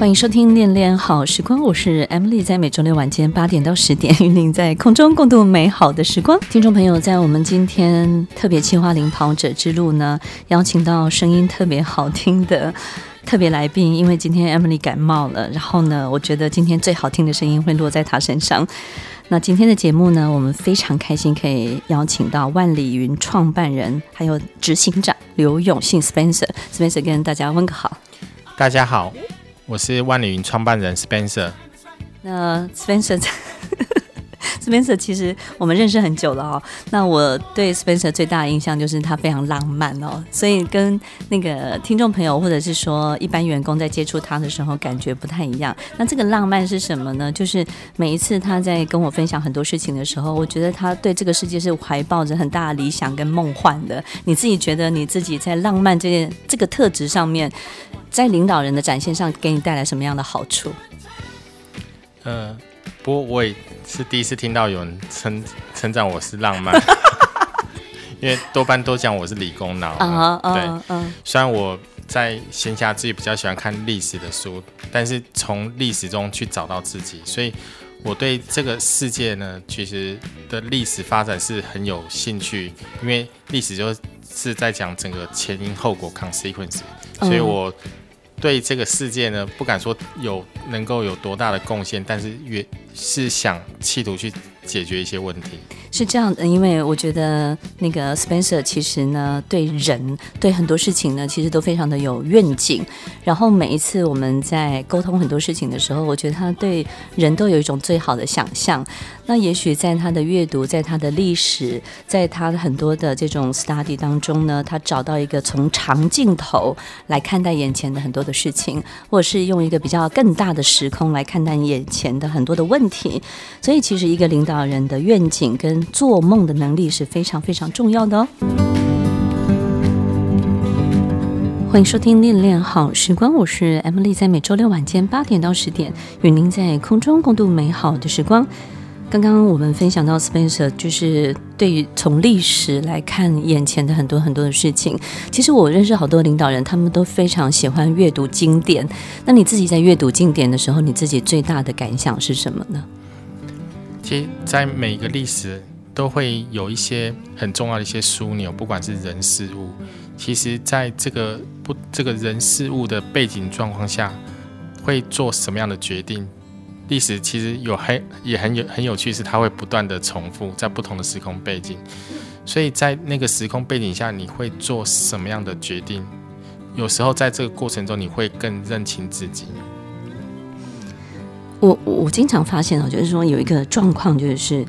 欢迎收听《恋恋好时光》，我是 Emily，在每周六晚间八点到十点，与您在空中共度美好的时光。听众朋友，在我们今天特别企划领跑者之路呢，邀请到声音特别好听的 特别来宾，因为今天 Emily 感冒了，然后呢，我觉得今天最好听的声音会落在她身上。那今天的节目呢，我们非常开心可以邀请到万里云创办人还有执行长刘永信 Spencer，Spencer 跟大家问个好。大家好。我是万里云创办人 Spencer。那 Spencer，Spencer 其实我们认识很久了哦。那我对 Spencer 最大的印象就是他非常浪漫哦，所以跟那个听众朋友或者是说一般员工在接触他的时候感觉不太一样。那这个浪漫是什么呢？就是每一次他在跟我分享很多事情的时候，我觉得他对这个世界是怀抱着很大的理想跟梦幻的。你自己觉得你自己在浪漫这件这个特质上面，在领导人的展现上，给你带来什么样的好处？呃，不过我也是第一次听到有人称称赞我是浪漫，因为多半都讲我是理工脑。Uh, uh, 对，嗯、uh, uh.。虽然我在闲暇之余比较喜欢看历史的书，但是从历史中去找到自己，所以我对这个世界呢，其实的历史发展是很有兴趣，因为历史就是在讲整个前因后果 （consequence），所以我。对这个世界呢，不敢说有能够有多大的贡献，但是越是想企图去解决一些问题。是这样的，因为我觉得那个 Spencer 其实呢，对人对很多事情呢，其实都非常的有愿景。然后每一次我们在沟通很多事情的时候，我觉得他对人都有一种最好的想象。那也许在他的阅读，在他的历史，在他的很多的这种 study 当中呢，他找到一个从长镜头来看待眼前的很多的事情，或者是用一个比较更大的时空来看待眼前的很多的问问题。所以，其实一个领导人的愿景跟做梦的能力是非常非常重要的哦。欢迎收听《恋恋好时光》，我是 Emily，在每周六晚间八点到十点，与您在空中共度美好的时光。刚刚我们分享到 Spencer，就是对于从历史来看眼前的很多很多的事情。其实我认识好多领导人，他们都非常喜欢阅读经典。那你自己在阅读经典的时候，你自己最大的感想是什么呢？其实，在每个历史都会有一些很重要的一些枢纽，不管是人事物。其实，在这个不这个人事物的背景状况下，会做什么样的决定？历史其实有很也很有很有趣，是它会不断的重复在不同的时空背景。所以在那个时空背景下，你会做什么样的决定？有时候在这个过程中，你会更认清自己。我我经常发现啊，就是说有一个状况，就是，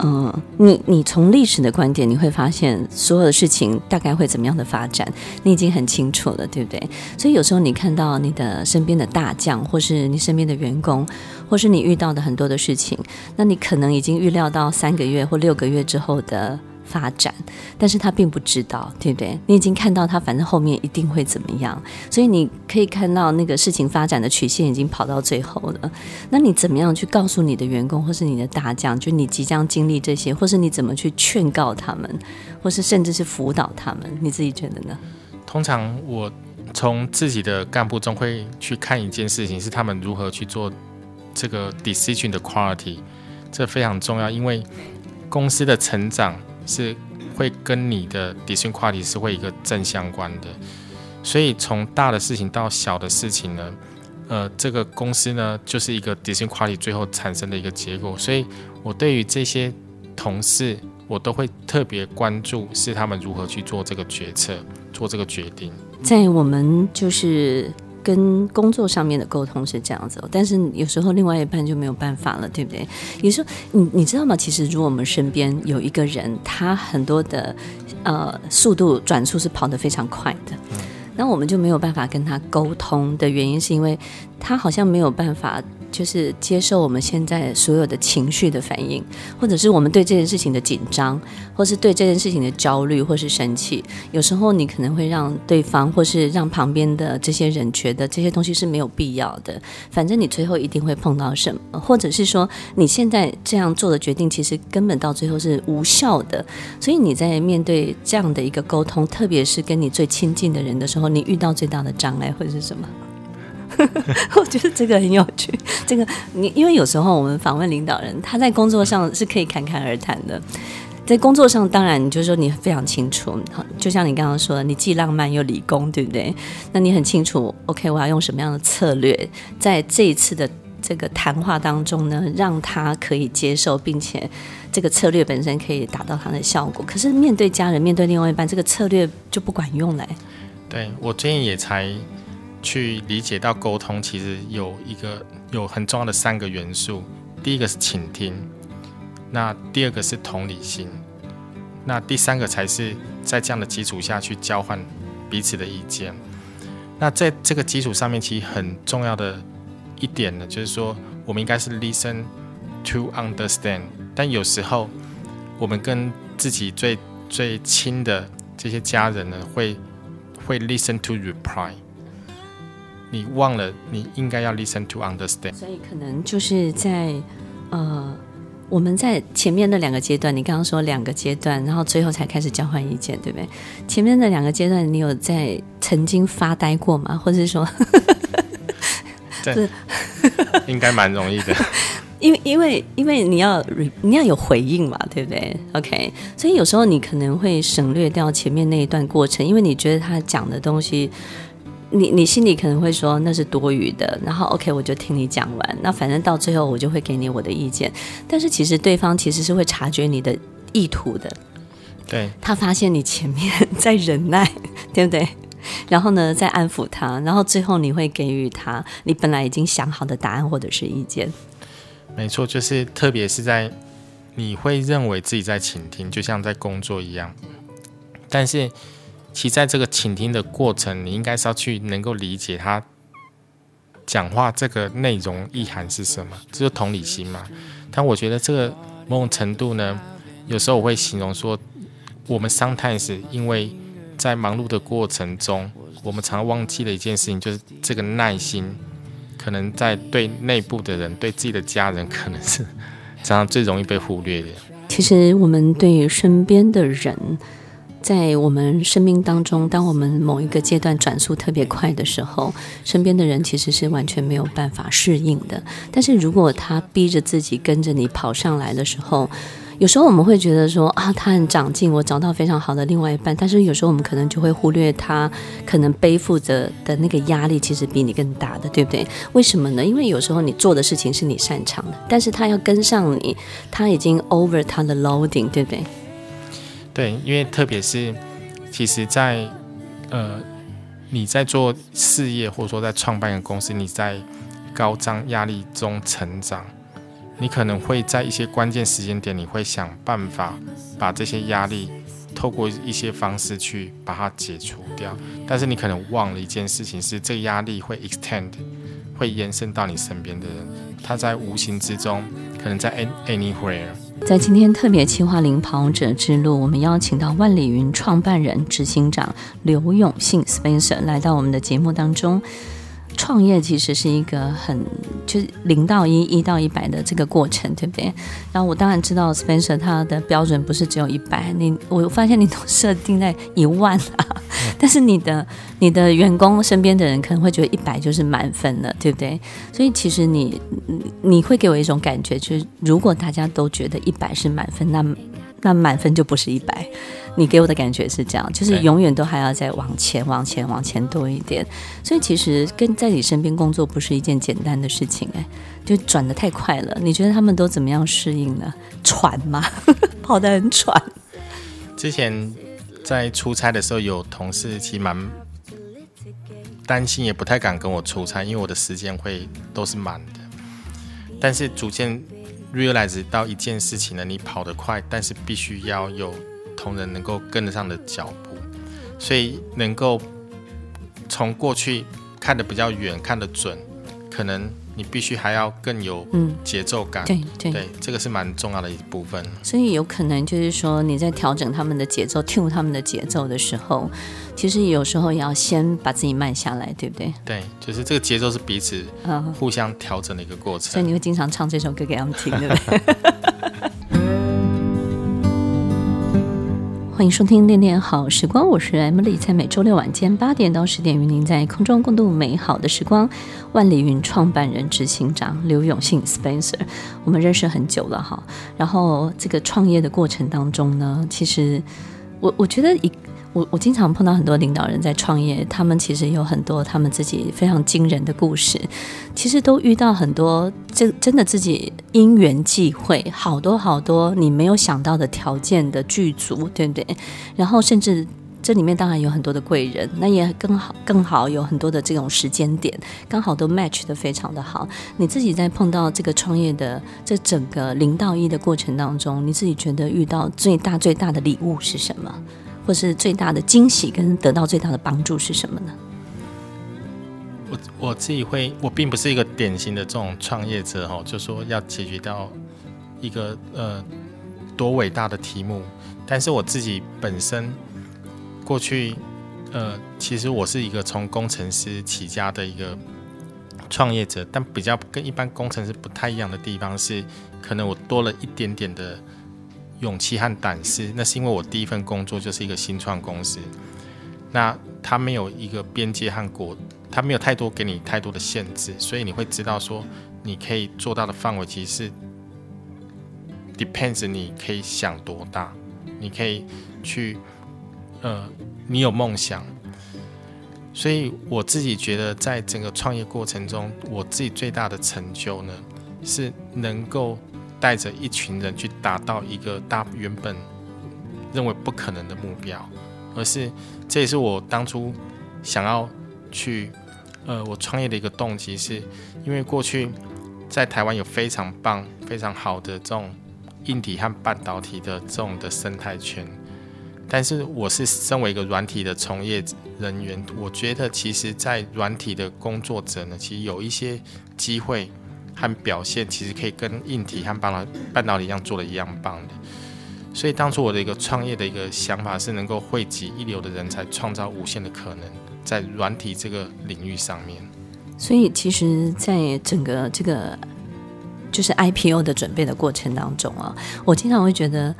嗯，你你从历史的观点，你会发现所有的事情大概会怎么样的发展，你已经很清楚了，对不对？所以有时候你看到你的身边的大将，或是你身边的员工，或是你遇到的很多的事情，那你可能已经预料到三个月或六个月之后的。发展，但是他并不知道，对不对？你已经看到他，反正后面一定会怎么样，所以你可以看到那个事情发展的曲线已经跑到最后了。那你怎么样去告诉你的员工或是你的大将，就你即将经历这些，或是你怎么去劝告他们，或是甚至是辅导他们？你自己觉得呢？通常我从自己的干部中会去看一件事情，是他们如何去做这个 decision 的 quality，这非常重要，因为公司的成长。是会跟你的 decision quality 是会一个正相关的，所以从大的事情到小的事情呢，呃，这个公司呢就是一个 decision quality 最后产生的一个结果，所以我对于这些同事，我都会特别关注是他们如何去做这个决策，做这个决定。在我们就是。跟工作上面的沟通是这样子，但是有时候另外一半就没有办法了，对不对？有时候你你知道吗？其实如果我们身边有一个人，他很多的呃速度转速是跑得非常快的，那我们就没有办法跟他沟通的原因，是因为他好像没有办法就是接受我们现在所有的情绪的反应，或者是我们对这件事情的紧张，或是对这件事情的焦虑，或是生气。有时候你可能会让对方，或是让旁边的这些人觉得这些东西是没有必要的。反正你最后一定会碰到什么，或者是说你现在这样做的决定，其实根本到最后是无效的。所以你在面对这样的一个沟通，特别是跟你最亲近的人的时候，你遇到最大的障碍会是什么？我觉得这个很有趣。这个你因为有时候我们访问领导人，他在工作上是可以侃侃而谈的。在工作上，当然你就说你非常清楚，就像你刚刚说的，你既浪漫又理工，对不对？那你很清楚，OK，我要用什么样的策略，在这一次的这个谈话当中呢，让他可以接受，并且这个策略本身可以达到他的效果。可是面对家人，面对另外一半，这个策略就不管用了。对，我最近也才。去理解到沟通其实有一个有很重要的三个元素，第一个是倾听，那第二个是同理心，那第三个才是在这样的基础下去交换彼此的意见。那在这个基础上面，其实很重要的一点呢，就是说我们应该是 listen to understand，但有时候我们跟自己最最亲的这些家人呢，会会 listen to reply。你忘了，你应该要 listen to understand。所以可能就是在呃，我们在前面的两个阶段，你刚刚说两个阶段，然后最后才开始交换意见，对不对？前面的两个阶段，你有在曾经发呆过吗？或者是说，对，应该蛮容易的。因为因为因为你要你要有回应嘛，对不对？OK，所以有时候你可能会省略掉前面那一段过程，因为你觉得他讲的东西。你你心里可能会说那是多余的，然后 OK 我就听你讲完，那反正到最后我就会给你我的意见，但是其实对方其实是会察觉你的意图的，对，他发现你前面 在忍耐，对不对？然后呢，再安抚他，然后最后你会给予他你本来已经想好的答案或者是意见。没错，就是特别是在你会认为自己在倾听，就像在工作一样，但是。其实在这个倾听的过程，你应该是要去能够理解他讲话这个内容意涵是什么，这就是同理心嘛。但我觉得这个某种程度呢，有时候我会形容说，我们 sometimes 因为在忙碌的过程中，我们常忘记了一件事情，就是这个耐心，可能在对内部的人、对自己的家人，可能是常常最容易被忽略的。其实我们对身边的人。在我们生命当中，当我们某一个阶段转速特别快的时候，身边的人其实是完全没有办法适应的。但是如果他逼着自己跟着你跑上来的时候，有时候我们会觉得说啊，他很长进，我找到非常好的另外一半。但是有时候我们可能就会忽略他可能背负着的那个压力，其实比你更大的，对不对？为什么呢？因为有时候你做的事情是你擅长的，但是他要跟上你，他已经 over 他的 loading，对不对？对，因为特别是，其实在，呃，你在做事业，或者说在创办一个公司，你在高张压力中成长，你可能会在一些关键时间点，你会想办法把这些压力透过一些方式去把它解除掉。但是你可能忘了一件事情，是这个压力会 extend，会延伸到你身边的人，他在无形之中，可能在 anywhere。在今天特别企划领跑者之路，我们邀请到万里云创办人、执行长刘永信 Spencer 来到我们的节目当中。创业其实是一个很就是零到一、一到一百的这个过程，对不对？然后我当然知道 Spencer 他的标准不是只有一百，你我发现你都设定在一万啊。但是你的你的员工身边的人可能会觉得一百就是满分了，对不对？所以其实你你会给我一种感觉，就是如果大家都觉得一百是满分，那那满分就不是一百。你给我的感觉是这样，就是永远都还要再往前、往前、往前多一点。所以其实跟在你身边工作不是一件简单的事情，哎，就转的太快了。你觉得他们都怎么样适应呢？喘吗？跑得很喘。之前在出差的时候，有同事其实蛮担心，也不太敢跟我出差，因为我的时间会都是满的。但是逐渐 realize 到一件事情呢，你跑得快，但是必须要有。同仁能够跟得上的脚步，所以能够从过去看得比较远、看得准、可能你必须还要更有节奏感。嗯、对对对，这个是蛮重要的一部分。所以有可能就是说你在调整他们的节奏、tune 他们的节奏的时候，其实有时候也要先把自己慢下来，对不对？对，就是这个节奏是彼此互相调整的一个过程。所以你会经常唱这首歌给他们听，对不对？欢迎收听《恋恋好时光》，我是 Emily，在每周六晚间八点到十点，与您在空中共度美好的时光。万里云创办人、执行长刘永信 Spencer，我们认识很久了哈。然后这个创业的过程当中呢，其实我我觉得一。我我经常碰到很多领导人在创业，他们其实有很多他们自己非常惊人的故事，其实都遇到很多这真的自己因缘际会，好多好多你没有想到的条件的具足，对不对？然后甚至这里面当然有很多的贵人，那也更好更好有很多的这种时间点，刚好都 match 得非常的好。你自己在碰到这个创业的这整个零到一的过程当中，你自己觉得遇到最大最大的礼物是什么？或是最大的惊喜跟得到最大的帮助是什么呢？我我自己会，我并不是一个典型的这种创业者哈，就说要解决到一个呃多伟大的题目。但是我自己本身过去呃，其实我是一个从工程师起家的一个创业者，但比较跟一般工程师不太一样的地方是，可能我多了一点点的。勇气和胆识，那是因为我第一份工作就是一个新创公司，那它没有一个边界和国，它没有太多给你太多的限制，所以你会知道说你可以做到的范围其实是 depends 你可以想多大，你可以去，呃，你有梦想，所以我自己觉得在整个创业过程中，我自己最大的成就呢是能够。带着一群人去达到一个大原本认为不可能的目标，而是这也是我当初想要去呃我创业的一个动机，是因为过去在台湾有非常棒、非常好的这种硬体和半导体的这种的生态圈，但是我是身为一个软体的从业人员，我觉得其实在软体的工作者呢，其实有一些机会。和表现其实可以跟硬体和半导半导体一样做的一样棒的，所以当初我的一个创业的一个想法是能够汇集一流的人才，创造无限的可能，在软体这个领域上面。所以其实，在整个这个就是 IPO 的准备的过程当中啊，我经常会觉得，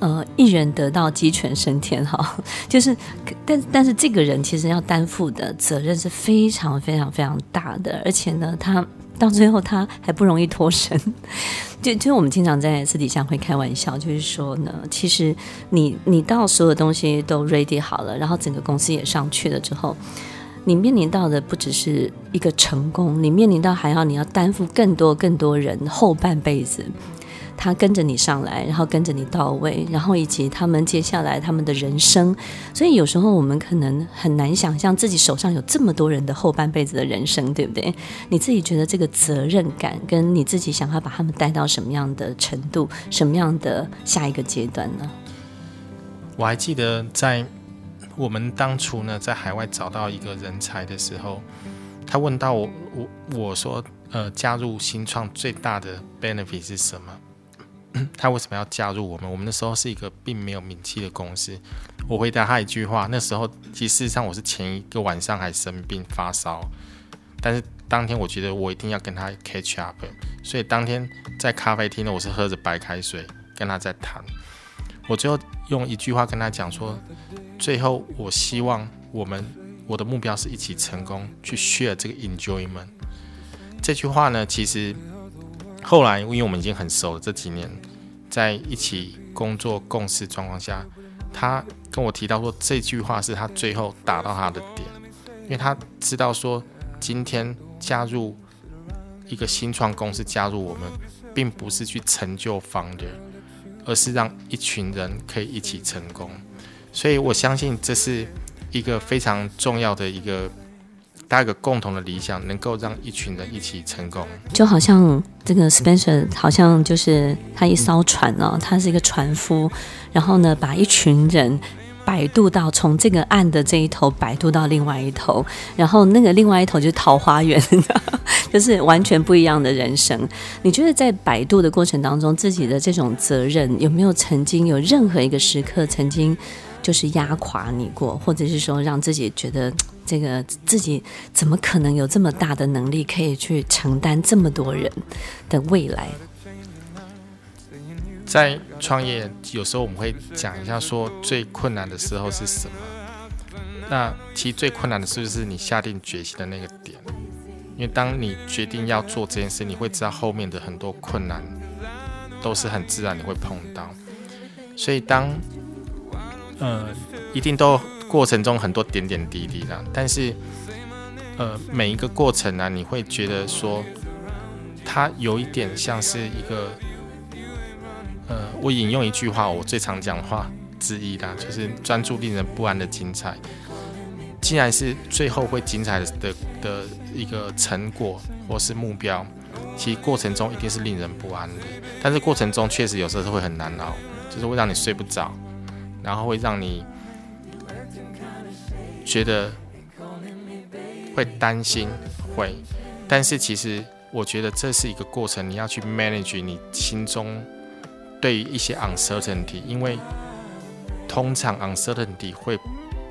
呃，一人得道鸡犬升天哈，就是，但但是这个人其实要担负的责任是非常非常非常大的，而且呢，他。到最后他还不容易脱身，就就我们经常在私底下会开玩笑，就是说呢，其实你你到所有东西都 ready 好了，然后整个公司也上去了之后，你面临到的不只是一个成功，你面临到还要你要担负更多更多人后半辈子。他跟着你上来，然后跟着你到位，然后以及他们接下来他们的人生，所以有时候我们可能很难想象自己手上有这么多人的后半辈子的人生，对不对？你自己觉得这个责任感，跟你自己想要把他们带到什么样的程度，什么样的下一个阶段呢？我还记得在我们当初呢，在海外找到一个人才的时候，他问到我，我我说，呃，加入新创最大的 benefit 是什么？他为什么要加入我们？我们那时候是一个并没有名气的公司。我回答他一句话：那时候其实事实上我是前一个晚上还生病发烧，但是当天我觉得我一定要跟他 catch up，所以当天在咖啡厅呢，我是喝着白开水跟他在谈。我最后用一句话跟他讲说：最后我希望我们我的目标是一起成功，去 share 这个 enjoyment。这句话呢，其实。后来，因为我们已经很熟了，这几年在一起工作共事状况下，他跟我提到说，这句话是他最后打到他的点，因为他知道说，今天加入一个新创公司，加入我们，并不是去成就 founder，而是让一群人可以一起成功。所以我相信这是一个非常重要的一个。大家有个共同的理想，能够让一群人一起成功，就好像这个 Spencer 好像就是他一艘船哦，他是一个船夫，然后呢，把一群人。摆渡到从这个岸的这一头摆渡到另外一头，然后那个另外一头就是桃花源，就是完全不一样的人生。你觉得在摆渡的过程当中，自己的这种责任有没有曾经有任何一个时刻曾经就是压垮你过，或者是说让自己觉得这个自己怎么可能有这么大的能力可以去承担这么多人的未来？在创业，有时候我们会讲一下，说最困难的时候是什么？那其实最困难的是不是你下定决心的那个点？因为当你决定要做这件事，你会知道后面的很多困难都是很自然你会碰到。所以当呃，一定都过程中很多点点滴滴的，但是呃，每一个过程呢，你会觉得说它有一点像是一个。呃，我引用一句话，我最常讲的话之一啦，就是专注令人不安的精彩。既然是最后会精彩的的一个成果或是目标，其实过程中一定是令人不安的。但是过程中确实有时候是会很难熬，就是会让你睡不着，然后会让你觉得会担心，会。但是其实我觉得这是一个过程，你要去 manage 你心中。对于一些 uncertainty，因为通常 uncertainty 会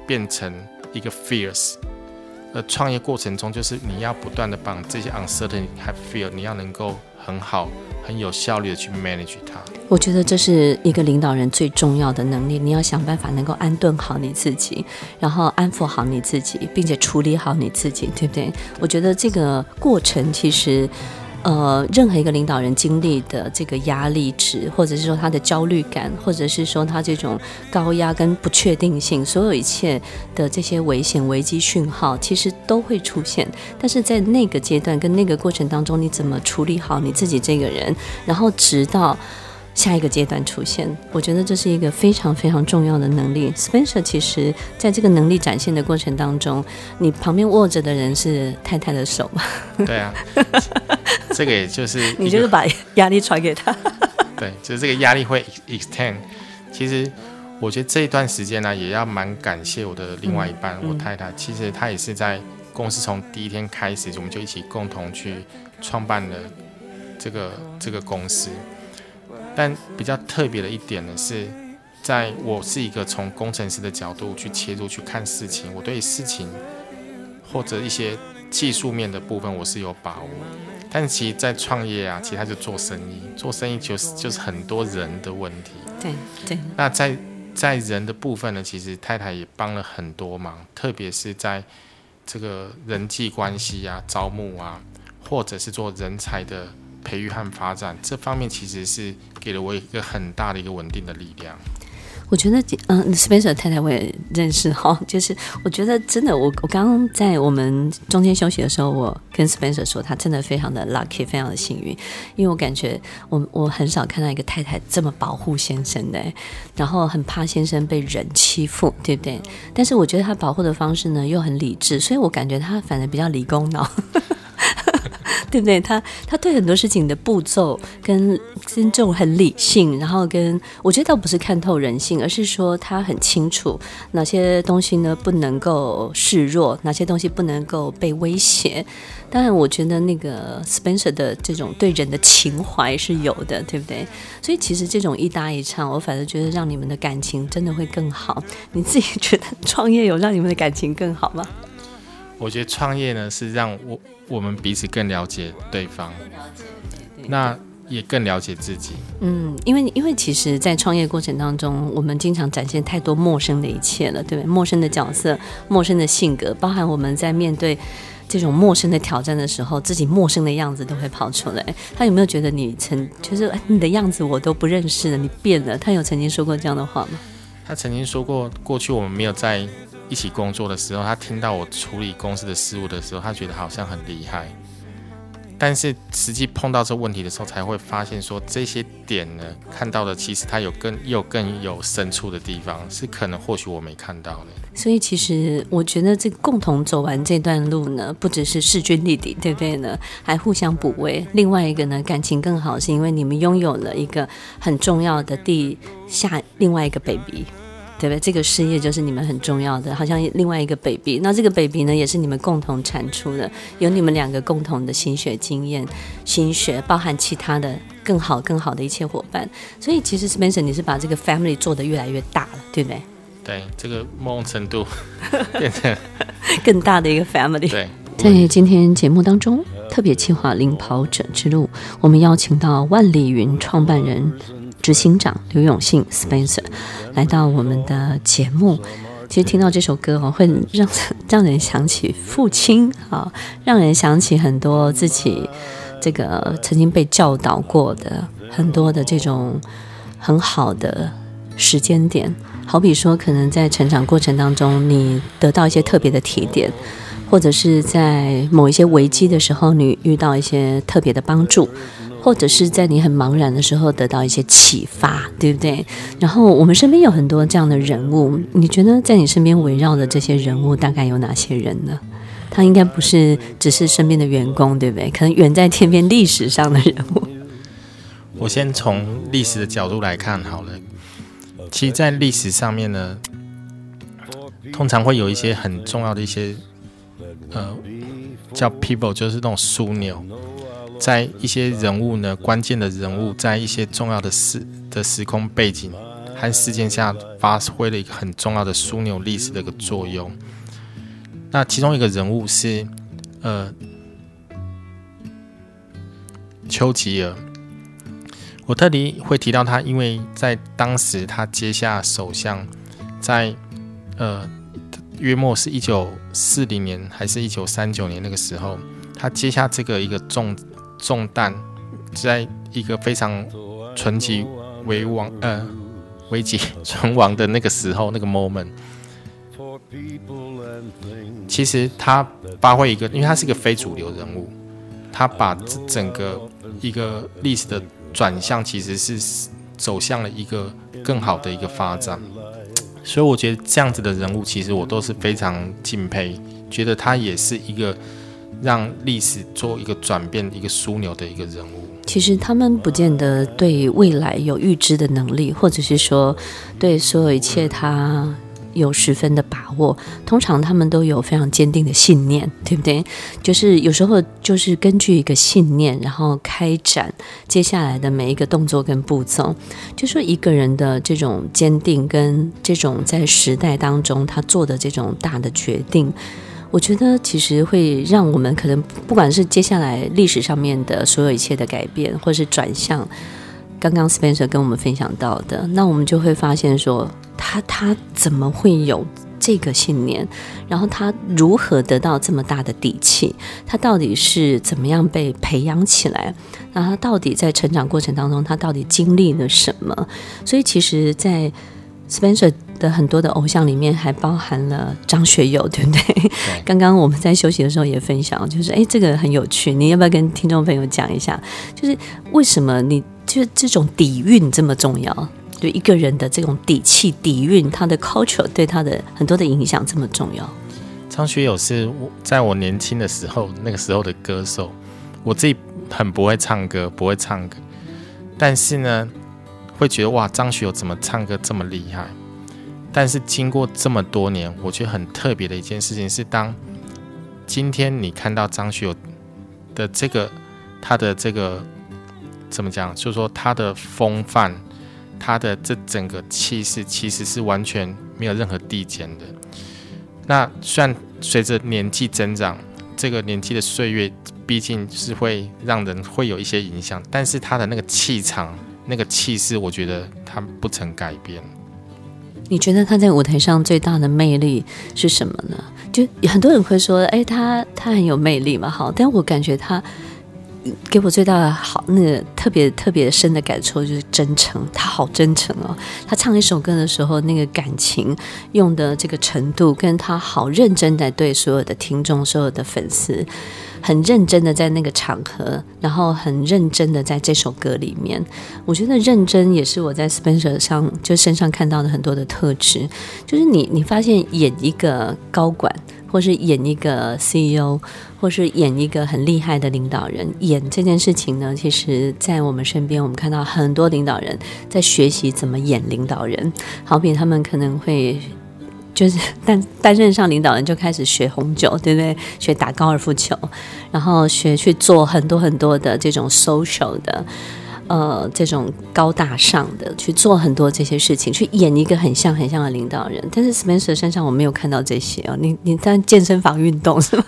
变成一个 fears，而创业过程中就是你要不断的把这些 uncertainty 和 fear，你要能够很好、很有效率的去 manage 它。我觉得这是一个领导人最重要的能力，你要想办法能够安顿好你自己，然后安抚好你自己，并且处理好你自己，对不对？我觉得这个过程其实。呃，任何一个领导人经历的这个压力值，或者是说他的焦虑感，或者是说他这种高压跟不确定性，所有一切的这些危险、危机讯号，其实都会出现。但是在那个阶段跟那个过程当中，你怎么处理好你自己这个人，然后直到。下一个阶段出现，我觉得这是一个非常非常重要的能力。Spencer 其实在这个能力展现的过程当中，你旁边握着的人是太太的手吗？对啊，这个也就是你就是把压力传给他。对，就是这个压力会 extend。其实我觉得这一段时间呢，也要蛮感谢我的另外一半，嗯、我太太。其实她也是在公司从第一天开始，我们就一起共同去创办了这个这个公司。但比较特别的一点呢，是在我是一个从工程师的角度去切入去看事情，我对事情或者一些技术面的部分我是有把握。但是其实，在创业啊，其实他就做生意，做生意就是就是很多人的问题。对对。那在在人的部分呢，其实太太也帮了很多忙，特别是在这个人际关系啊、招募啊，或者是做人才的。培育和发展这方面，其实是给了我一个很大的一个稳定的力量。我觉得，嗯，Spencer 太太我也认识哈，就是我觉得真的，我我刚刚在我们中间休息的时候，我跟 Spencer 说，他真的非常的 lucky，非常的幸运，因为我感觉我我很少看到一个太太这么保护先生的，然后很怕先生被人欺负，对不对？但是我觉得他保护的方式呢又很理智，所以我感觉他反而比较理工脑。对不对？他他对很多事情的步骤跟跟这种很理性，然后跟我觉得倒不是看透人性，而是说他很清楚哪些东西呢不能够示弱，哪些东西不能够被威胁。当然，我觉得那个 Spencer 的这种对人的情怀是有的，对不对？所以其实这种一搭一唱，我反而觉得让你们的感情真的会更好。你自己觉得创业有让你们的感情更好吗？我觉得创业呢是让我。我们彼此更了解对方，那也更了解自己。嗯，因为因为其实，在创业过程当中，我们经常展现太多陌生的一切了，对不对？陌生的角色、陌生的性格，包含我们在面对这种陌生的挑战的时候，自己陌生的样子都会跑出来。他有没有觉得你曾就是你的样子我都不认识了，你变了？他有曾经说过这样的话吗？他曾经说过，过去我们没有在。一起工作的时候，他听到我处理公司的事务的时候，他觉得好像很厉害。但是实际碰到这问题的时候，才会发现说，这些点呢，看到的其实他有更有更有深处的地方，是可能或许我没看到的。所以其实我觉得这共同走完这段路呢，不只是势均力敌，对不对呢？还互相补位。另外一个呢，感情更好，是因为你们拥有了一个很重要的地下另外一个 baby。对不对？这个事业就是你们很重要的，好像另外一个 baby。那这个 baby 呢，也是你们共同产出的，有你们两个共同的心血经验、心血，包含其他的更好、更好的一切伙伴。所以其实 Spencer，你是把这个 family 做得越来越大了，对不对？对，这个某种程度变成更大的一个 family。对，在今天节目当中，特别计划领跑者之路，我们邀请到万里云创办人。执行长刘永信 Spencer 来到我们的节目，其实听到这首歌哦，会让 让人想起父亲啊，让人想起很多自己这个曾经被教导过的很多的这种很好的时间点，好比说可能在成长过程当中，你得到一些特别的提点，或者是在某一些危机的时候，你遇到一些特别的帮助。或者是在你很茫然的时候得到一些启发，对不对？然后我们身边有很多这样的人物，你觉得在你身边围绕的这些人物大概有哪些人呢？他应该不是只是身边的员工，对不对？可能远在天边历史上的人物。我先从历史的角度来看好了。其实，在历史上面呢，通常会有一些很重要的一些呃叫 people，就是那种枢纽。在一些人物呢，关键的人物，在一些重要的时的时空背景和事件下，发挥了一个很重要的枢纽历史的一个作用。那其中一个人物是呃丘吉尔，我特地会提到他，因为在当时他接下首相，在呃约莫是一九四零年还是一九三九年那个时候，他接下这个一个重。重担，在一个非常存亡为亡呃危急存亡的那个时候，那个 moment，其实他发挥一个，因为他是一个非主流人物，他把整个一个历史的转向，其实是走向了一个更好的一个发展。所以我觉得这样子的人物，其实我都是非常敬佩，觉得他也是一个。让历史做一个转变、一个枢纽的一个人物。其实他们不见得对未来有预知的能力，或者是说对所有一切他有十分的把握。通常他们都有非常坚定的信念，对不对？就是有时候就是根据一个信念，然后开展接下来的每一个动作跟步骤。就说一个人的这种坚定，跟这种在时代当中他做的这种大的决定。我觉得其实会让我们可能不管是接下来历史上面的所有一切的改变，或是转向，刚刚 Spencer 跟我们分享到的，那我们就会发现说，他他怎么会有这个信念？然后他如何得到这么大的底气？他到底是怎么样被培养起来？那他到底在成长过程当中，他到底经历了什么？所以其实，在 Spencer 的很多的偶像里面还包含了张学友，对不对？对。刚刚我们在休息的时候也分享，就是哎，这个很有趣，你要不要跟听众朋友讲一下？就是为什么你就这种底蕴这么重要？对一个人的这种底气、底蕴，他的 culture 对他的很多的影响这么重要。张学友是我在我年轻的时候那个时候的歌手，我自己很不会唱歌，不会唱歌，但是呢。会觉得哇，张学友怎么唱歌这么厉害？但是经过这么多年，我觉得很特别的一件事情是，当今天你看到张学友的这个他的这个怎么讲，就是说他的风范，他的这整个气势，其实是完全没有任何递减的。那虽然随着年纪增长，这个年纪的岁月毕竟是会让人会有一些影响，但是他的那个气场。那个气势，我觉得他不曾改变。你觉得他在舞台上最大的魅力是什么呢？就很多人会说，哎，他他很有魅力嘛，好，但我感觉他给我最大的好那个特别特别深的感受就是真诚，他好真诚哦。他唱一首歌的时候，那个感情用的这个程度，跟他好认真的对所有的听众、所有的粉丝。很认真的在那个场合，然后很认真的在这首歌里面，我觉得认真也是我在 Spencer 上就身上看到的很多的特质，就是你你发现演一个高管或是演一个 CEO，或是演一个很厉害的领导人。演这件事情呢，其实，在我们身边，我们看到很多领导人在学习怎么演领导人。好比他们可能会就是 担担任上领导人，就开始学红酒，对不对？学打高尔夫球，然后学去做很多很多的这种 social 的。呃，这种高大上的去做很多这些事情，去演一个很像很像的领导人。但是 Spencer 身上我没有看到这些哦。你你在健身房运动是吗？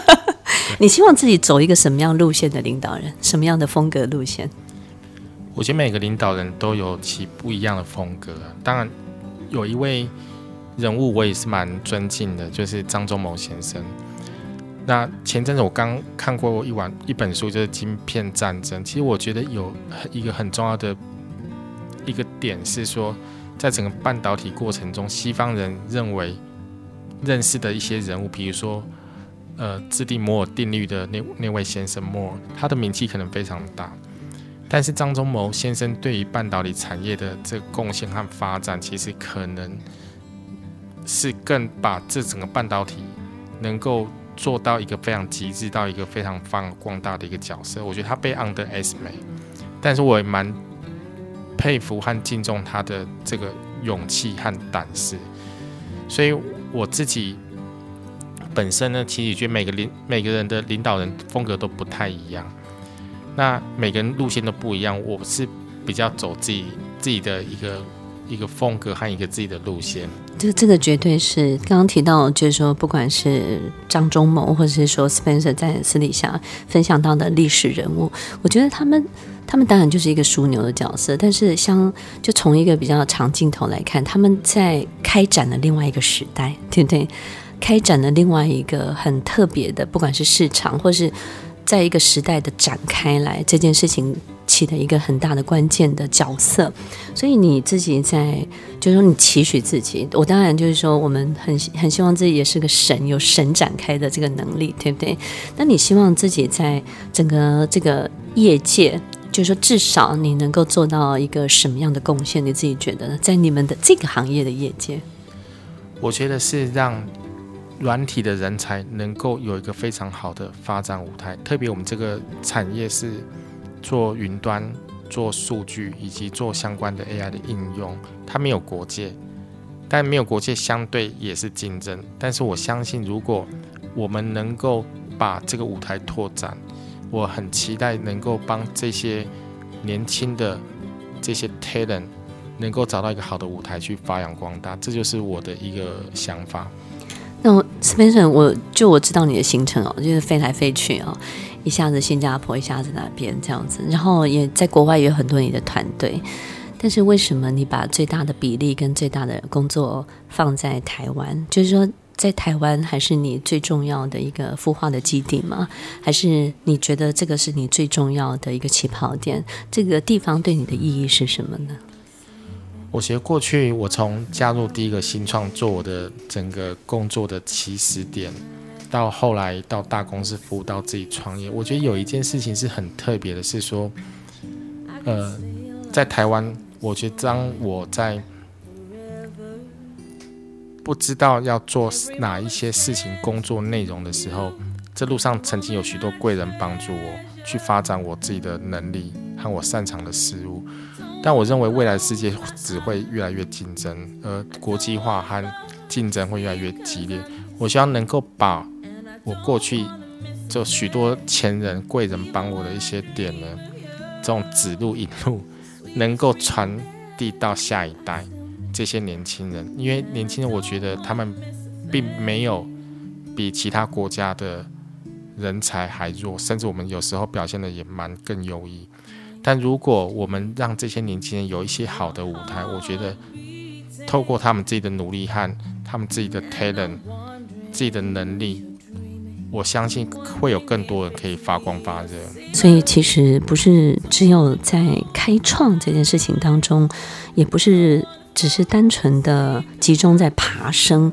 你希望自己走一个什么样路线的领导人？什么样的风格路线？我觉得每个领导人都有其不一样的风格。当然，有一位人物我也是蛮尊敬的，就是张忠谋先生。那前阵子我刚看过一晚一本书，就是《晶片战争》。其实我觉得有一个很重要的一个点是说，在整个半导体过程中，西方人认为认识的一些人物，比如说呃制定摩尔定律的那那位先生摩尔，他的名气可能非常大。但是张忠谋先生对于半导体产业的这个贡献和发展，其实可能是更把这整个半导体能够。做到一个非常极致，到一个非常放光大的一个角色，我觉得他被 underestimate，但是我也蛮佩服和敬重他的这个勇气和胆识。所以我自己本身呢，其实觉得每个领每个人的领导人风格都不太一样，那每个人路线都不一样。我是比较走自己自己的一个。一个风格和一个自己的路线，这这个绝对是刚刚提到，就是说，不管是张忠谋，或者是说 Spencer 在私底下分享到的历史人物，我觉得他们他们当然就是一个枢纽的角色，但是像就从一个比较长镜头来看，他们在开展了另外一个时代，对不对？开展了另外一个很特别的，不管是市场，或是在一个时代的展开来这件事情。起的一个很大的关键的角色，所以你自己在，就是说你期许自己，我当然就是说，我们很很希望自己也是个神，有神展开的这个能力，对不对？那你希望自己在整个这个业界，就是说至少你能够做到一个什么样的贡献？你自己觉得呢？在你们的这个行业的业界，我觉得是让软体的人才能够有一个非常好的发展舞台，特别我们这个产业是。做云端、做数据以及做相关的 AI 的应用，它没有国界，但没有国界相对也是竞争。但是我相信，如果我们能够把这个舞台拓展，我很期待能够帮这些年轻的这些 talent 能够找到一个好的舞台去发扬光大。这就是我的一个想法。那我 Spencer，我就我知道你的行程哦，就是飞来飞去哦。一下子新加坡，一下子那边这样子，然后也在国外也有很多你的团队，但是为什么你把最大的比例跟最大的工作放在台湾？就是说，在台湾还是你最重要的一个孵化的基地吗？还是你觉得这个是你最重要的一个起跑点？这个地方对你的意义是什么呢？我觉得过去我从加入第一个新创做我的整个工作的起始点。到后来到大公司服务，到自己创业，我觉得有一件事情是很特别的，是说，呃，在台湾，我觉得当我在不知道要做哪一些事情、工作内容的时候，这路上曾经有许多贵人帮助我去发展我自己的能力和我擅长的事物。但我认为未来世界只会越来越竞争，而国际化和竞争会越来越激烈。我希望能够把我过去就许多前人贵人帮我的一些点呢，这种指路引路，能够传递到下一代这些年轻人，因为年轻人我觉得他们并没有比其他国家的人才还弱，甚至我们有时候表现得也蛮更优异。但如果我们让这些年轻人有一些好的舞台，我觉得透过他们自己的努力和他们自己的 talent、自己的能力。我相信会有更多人可以发光发热，所以其实不是只有在开创这件事情当中，也不是只是单纯的集中在爬升，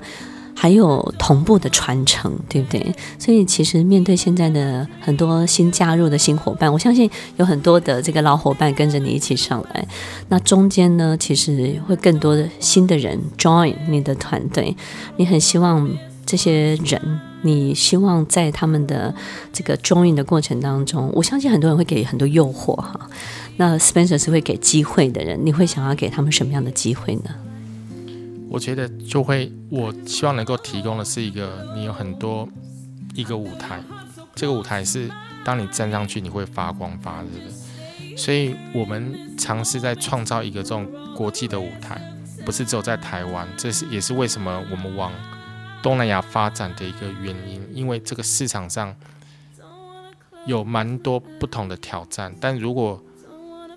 还有同步的传承，对不对？所以其实面对现在的很多新加入的新伙伴，我相信有很多的这个老伙伴跟着你一起上来，那中间呢，其实会更多的新的人 join 你的团队，你很希望。这些人，你希望在他们的这个 join 的过程当中，我相信很多人会给很多诱惑哈。那 Spencer 是会给机会的人，你会想要给他们什么样的机会呢？我觉得就会，我希望能够提供的是一个，你有很多一个舞台，这个舞台是当你站上去，你会发光发热的。所以我们尝试在创造一个这种国际的舞台，不是只有在台湾，这是也是为什么我们往东南亚发展的一个原因，因为这个市场上有蛮多不同的挑战，但如果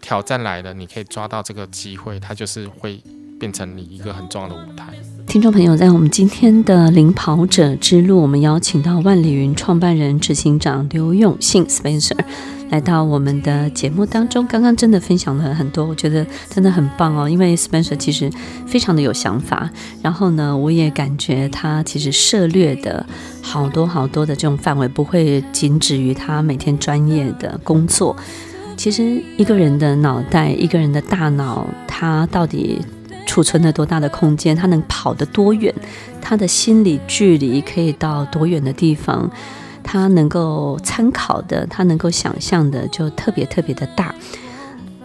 挑战来了，你可以抓到这个机会，它就是会。变成你一个很重要的舞台。听众朋友，在我们今天的领跑者之路，我们邀请到万里云创办人、执行长刘永信 Spencer 来到我们的节目当中。刚刚真的分享了很多，我觉得真的很棒哦。因为 Spencer 其实非常的有想法，然后呢，我也感觉他其实涉猎的好多好多的这种范围，不会仅止于他每天专业的工作。其实一个人的脑袋，一个人的大脑，他到底储存了多大的空间？他能跑得多远？他的心理距离可以到多远的地方？他能够参考的，他能够想象的，就特别特别的大。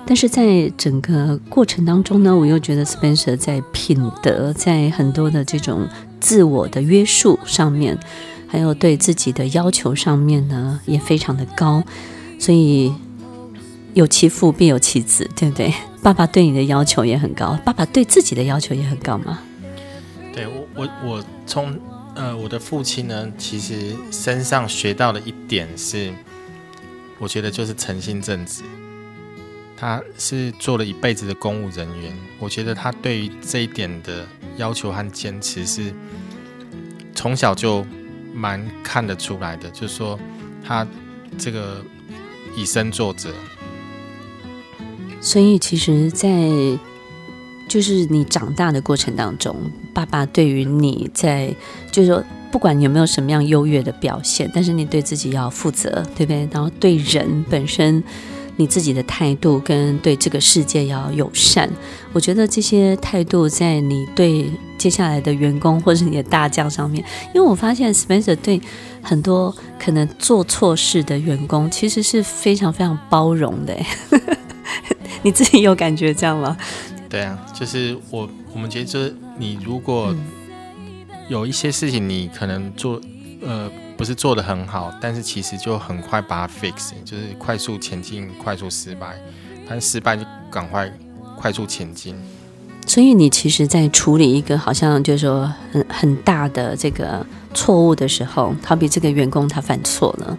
但是在整个过程当中呢，我又觉得 Spencer 在品德，在很多的这种自我的约束上面，还有对自己的要求上面呢，也非常的高。所以有其父必有其子，对不对？爸爸对你的要求也很高，爸爸对自己的要求也很高吗？对我，我我从呃我的父亲呢，其实身上学到的一点是，我觉得就是诚信正直。他是做了一辈子的公务人员，我觉得他对于这一点的要求和坚持是从小就蛮看得出来的，就是说他这个以身作则。所以，其实，在就是你长大的过程当中，爸爸对于你在，就是说，不管你有没有什么样优越的表现，但是你对自己要负责，对不对？然后对人本身，你自己的态度跟对这个世界要友善。我觉得这些态度在你对接下来的员工或者是你的大将上面，因为我发现 Spencer 对很多可能做错事的员工，其实是非常非常包容的。你自己有感觉这样吗？对啊，就是我，我们觉得就是你如果有一些事情你可能做，呃，不是做的很好，但是其实就很快把它 fix，就是快速前进，快速失败，但失败就赶快快速前进。所以你其实，在处理一个好像就是说很很大的这个错误的时候，好比这个员工他犯错了。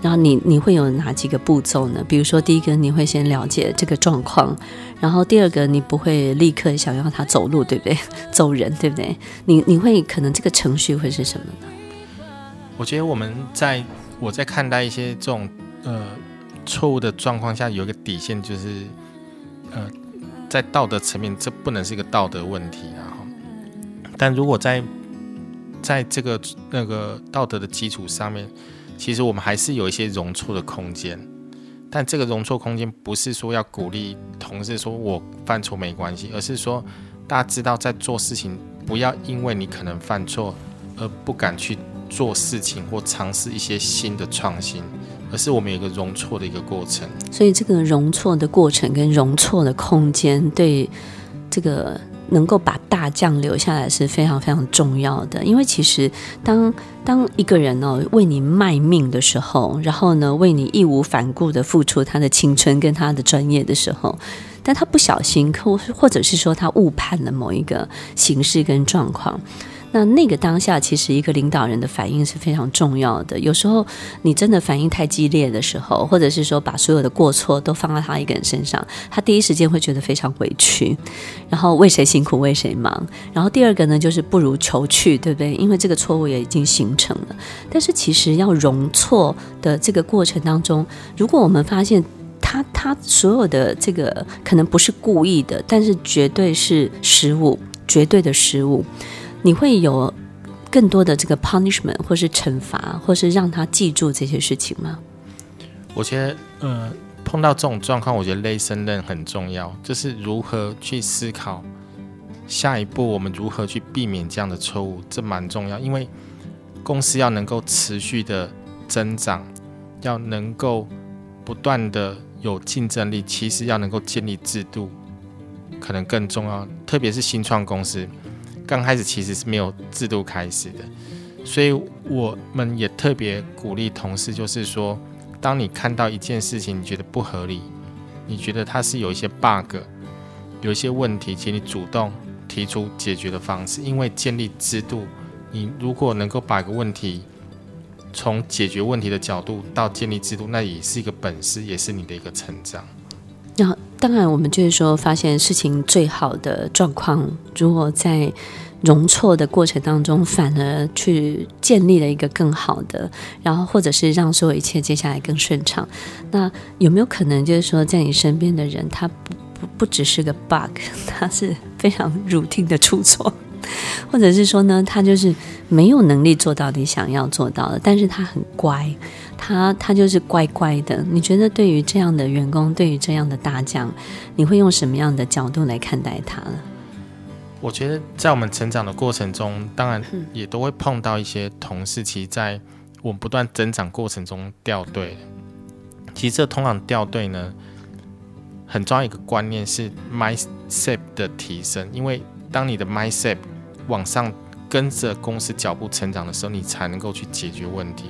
然后你你会有哪几个步骤呢？比如说，第一个你会先了解这个状况，然后第二个你不会立刻想要他走路，对不对？走人，对不对？你你会可能这个程序会是什么呢？我觉得我们在我在看待一些这种呃错误的状况下，有一个底线，就是呃在道德层面，这不能是一个道德问题，然后，但如果在在这个那个道德的基础上面。其实我们还是有一些容错的空间，但这个容错空间不是说要鼓励同事说我犯错没关系，而是说大家知道在做事情不要因为你可能犯错而不敢去做事情或尝试一些新的创新，而是我们有一个容错的一个过程。所以这个容错的过程跟容错的空间对这个。能够把大将留下来是非常非常重要的，因为其实当当一个人哦为你卖命的时候，然后呢为你义无反顾的付出他的青春跟他的专业的时候，但他不小心或或者是说他误判了某一个形式跟状况。那那个当下，其实一个领导人的反应是非常重要的。有时候你真的反应太激烈的时候，或者是说把所有的过错都放到他一个人身上，他第一时间会觉得非常委屈，然后为谁辛苦为谁忙。然后第二个呢，就是不如求去，对不对？因为这个错误也已经形成了。但是其实要容错的这个过程当中，如果我们发现他他所有的这个可能不是故意的，但是绝对是失误，绝对的失误。你会有更多的这个 punishment，或是惩罚，或是让他记住这些事情吗？我觉得，呃，碰到这种状况，我觉得 lesson learned 很重要，就是如何去思考下一步我们如何去避免这样的错误，这蛮重要。因为公司要能够持续的增长，要能够不断的有竞争力，其实要能够建立制度，可能更重要。特别是新创公司，刚开始其实是没有制度开始的，所以我们也特别鼓励同事，就是说，当你看到一件事情，你觉得不合理，你觉得它是有一些 bug，有一些问题，请你主动提出解决的方式，因为建立制度。你如果能够把一个问题从解决问题的角度到建立制度，那也是一个本事，也是你的一个成长。当然，我们就是说，发现事情最好的状况，如果在容错的过程当中，反而去建立了一个更好的，然后或者是让所有一切接下来更顺畅。那有没有可能，就是说，在你身边的人，他不不不只是个 bug，他是非常 routine 的出错？或者是说呢，他就是没有能力做到你想要做到的，但是他很乖，他他就是乖乖的。你觉得对于这样的员工，对于这样的大将，你会用什么样的角度来看待他呢？我觉得在我们成长的过程中，当然也都会碰到一些同事，其实在我们不断增长过程中掉队。其实这通常掉队呢，很重要一个观念是 mindset 的提升，因为当你的 mindset 往上跟着公司脚步成长的时候，你才能够去解决问题。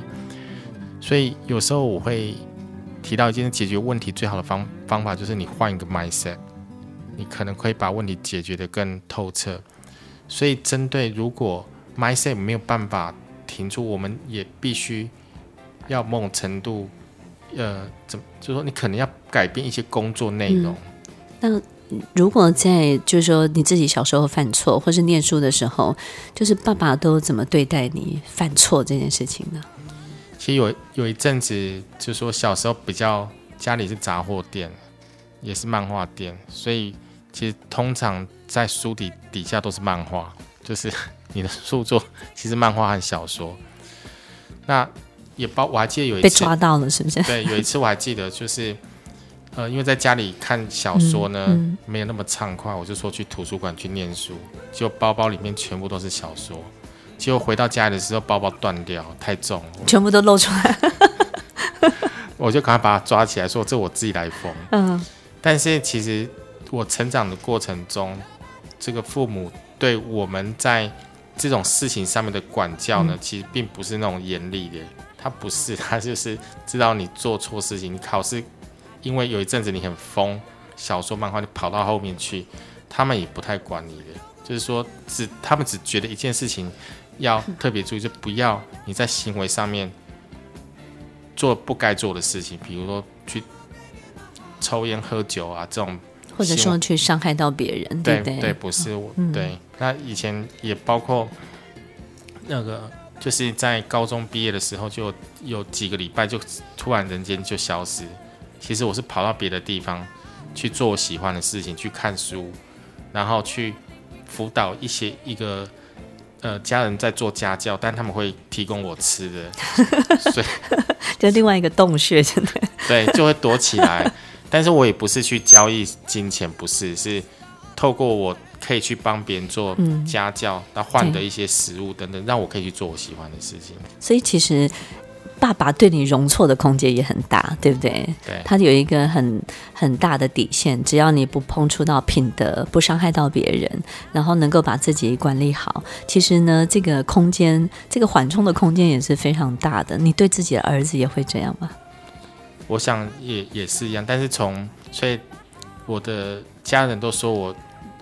所以有时候我会提到一件解决问题最好的方方法，就是你换一个 mindset，你可能可以把问题解决得更透彻。所以针对如果 mindset 没有办法停住，我们也必须要某种程度，呃，怎么就是说你可能要改变一些工作内容。那如果在就是说你自己小时候犯错，或是念书的时候，就是爸爸都怎么对待你犯错这件事情呢？其实有有一阵子，就是说小时候比较家里是杂货店，也是漫画店，所以其实通常在书底底下都是漫画，就是你的著作其实漫画和小说。那也包我还记得有一次被抓到了，是不是？对，有一次我还记得就是。呃，因为在家里看小说呢，嗯嗯、没有那么畅快，我就说去图书馆去念书，结果包包里面全部都是小说，结果回到家里的时候包包断掉，太重了，全部都露出来，我就赶快把它抓起来，说这我自己来缝。嗯，但是其实我成长的过程中，这个父母对我们在这种事情上面的管教呢，嗯、其实并不是那种严厉的，他不是，他就是知道你做错事情，你考试。因为有一阵子你很疯，小说漫画，就跑到后面去，他们也不太管你的，就是说只他们只觉得一件事情要特别注意，就不要你在行为上面做不该做的事情，比如说去抽烟喝酒啊这种，或者说去伤害到别人，对对？对，不是我，嗯、对。那以前也包括那个，就是在高中毕业的时候，就有几个礼拜就突然人间就消失。其实我是跑到别的地方去做我喜欢的事情，去看书，然后去辅导一些一个呃家人在做家教，但他们会提供我吃的，所以 就另外一个洞穴，真的对，就会躲起来。但是我也不是去交易金钱，不是，是透过我可以去帮别人做家教，那换得一些食物等等，让我可以去做我喜欢的事情。所以其实。爸爸对你容错的空间也很大，对不对？对，他有一个很很大的底线，只要你不碰触到品德，不伤害到别人，然后能够把自己管理好，其实呢，这个空间，这个缓冲的空间也是非常大的。你对自己的儿子也会这样吗？我想也也是一样，但是从所以我的家人都说我，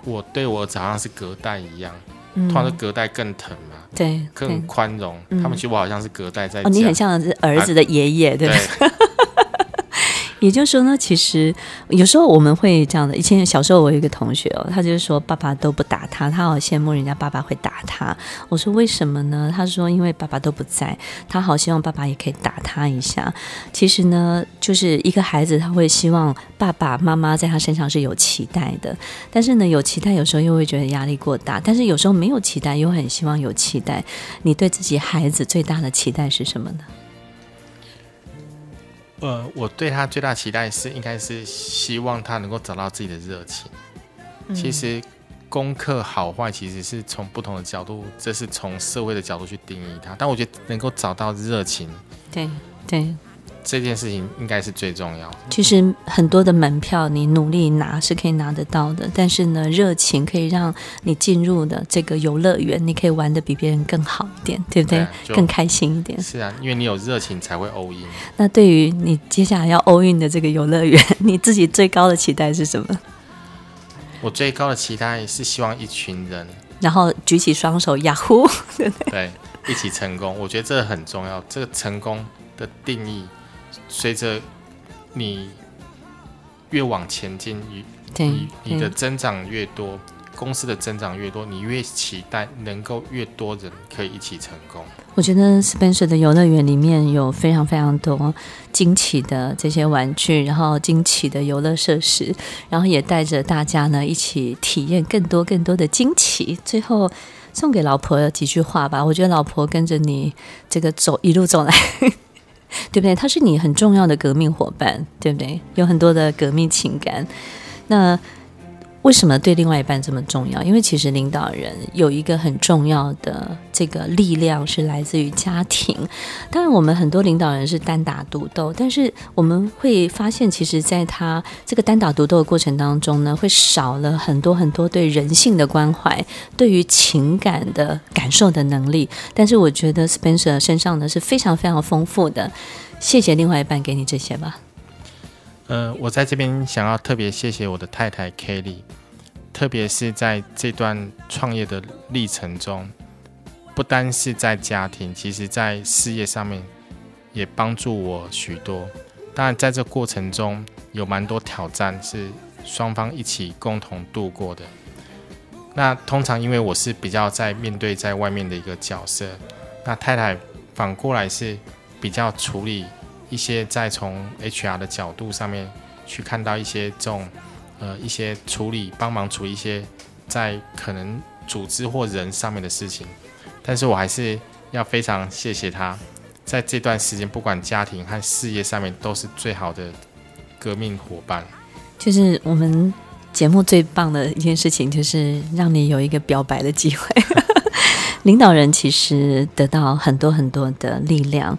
我对我儿子好像是隔代一样，嗯，通常是隔代更疼嘛。对，更宽容。嗯、他们其实我好像是隔代在。哦，你很像是儿子的爷爷。对 也就是说呢，其实有时候我们会这样的。以前小时候我有一个同学哦，他就是说爸爸都不打他，他好羡慕人家爸爸会打他。我说为什么呢？他说因为爸爸都不在，他好希望爸爸也可以打他一下。其实呢，就是一个孩子他会希望爸爸妈妈在他身上是有期待的，但是呢，有期待有时候又会觉得压力过大，但是有时候没有期待又很希望有期待。你对自己孩子最大的期待是什么呢？呃，我对他最大期待是，应该是希望他能够找到自己的热情。嗯、其实功课好坏其实是从不同的角度，这是从社会的角度去定义他。但我觉得能够找到热情，对对，这件事情应该是最重要。其实很多的门票你努力拿是可以拿得到的，但是呢，热情可以让你进入的这个游乐园，你可以玩的比别人更好一点，对不对？对更开心一点。是啊，因为你有热情才会 all in。那对于你接下来要 all in 的这个游乐园，你自己最高的期待是什么？我最高的期待是希望一群人，然后举起双手，呀呼，对，一起成功。我觉得这很重要。这个成功的定义，随着你越往前进，你你的增长越多。公司的增长越多，你越期待能够越多人可以一起成功。我觉得 Spencer 的游乐园里面有非常非常多惊奇的这些玩具，然后惊奇的游乐设施，然后也带着大家呢一起体验更多更多的惊奇。最后送给老婆几句话吧，我觉得老婆跟着你这个走一路走来，对不对？他是你很重要的革命伙伴，对不对？有很多的革命情感。那。为什么对另外一半这么重要？因为其实领导人有一个很重要的这个力量是来自于家庭。当然，我们很多领导人是单打独斗，但是我们会发现，其实在他这个单打独斗的过程当中呢，会少了很多很多对人性的关怀，对于情感的感受的能力。但是我觉得 Spencer 身上呢是非常非常丰富的。谢谢另外一半给你这些吧。呃，我在这边想要特别谢谢我的太太 Kelly，特别是在这段创业的历程中，不单是在家庭，其实在事业上面也帮助我许多。当然，在这过程中有蛮多挑战是双方一起共同度过的。那通常因为我是比较在面对在外面的一个角色，那太太反过来是比较处理。一些在从 HR 的角度上面去看到一些这种呃一些处理帮忙处理一些在可能组织或人上面的事情，但是我还是要非常谢谢他，在这段时间不管家庭和事业上面都是最好的革命伙伴。就是我们节目最棒的一件事情，就是让你有一个表白的机会。领导人其实得到很多很多的力量。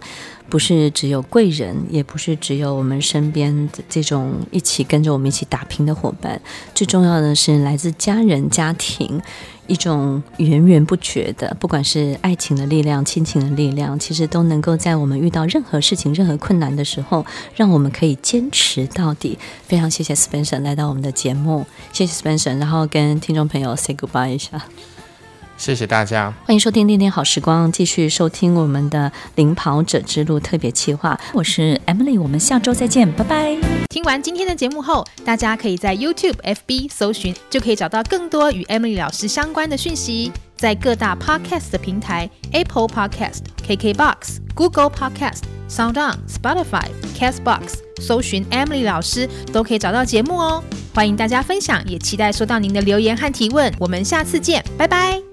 不是只有贵人，也不是只有我们身边的这种一起跟着我们一起打拼的伙伴，最重要的是来自家人、家庭一种源源不绝的，不管是爱情的力量、亲情的力量，其实都能够在我们遇到任何事情、任何困难的时候，让我们可以坚持到底。非常谢谢 Spencer 来到我们的节目，谢谢 Spencer，然后跟听众朋友 say goodbye 一下。谢谢大家，欢迎收听《恋恋好时光》，继续收听我们的《领跑者之路》特别企划。我是 Emily，我们下周再见，拜拜。听完今天的节目后，大家可以在 YouTube、FB 搜寻，就可以找到更多与 Emily 老师相关的讯息。在各大 Podcast 的平台，Apple Podcast、KKBox、Google Podcast、SoundOn、Spotify、Castbox，搜寻 Emily 老师都可以找到节目哦。欢迎大家分享，也期待收到您的留言和提问。我们下次见，拜拜。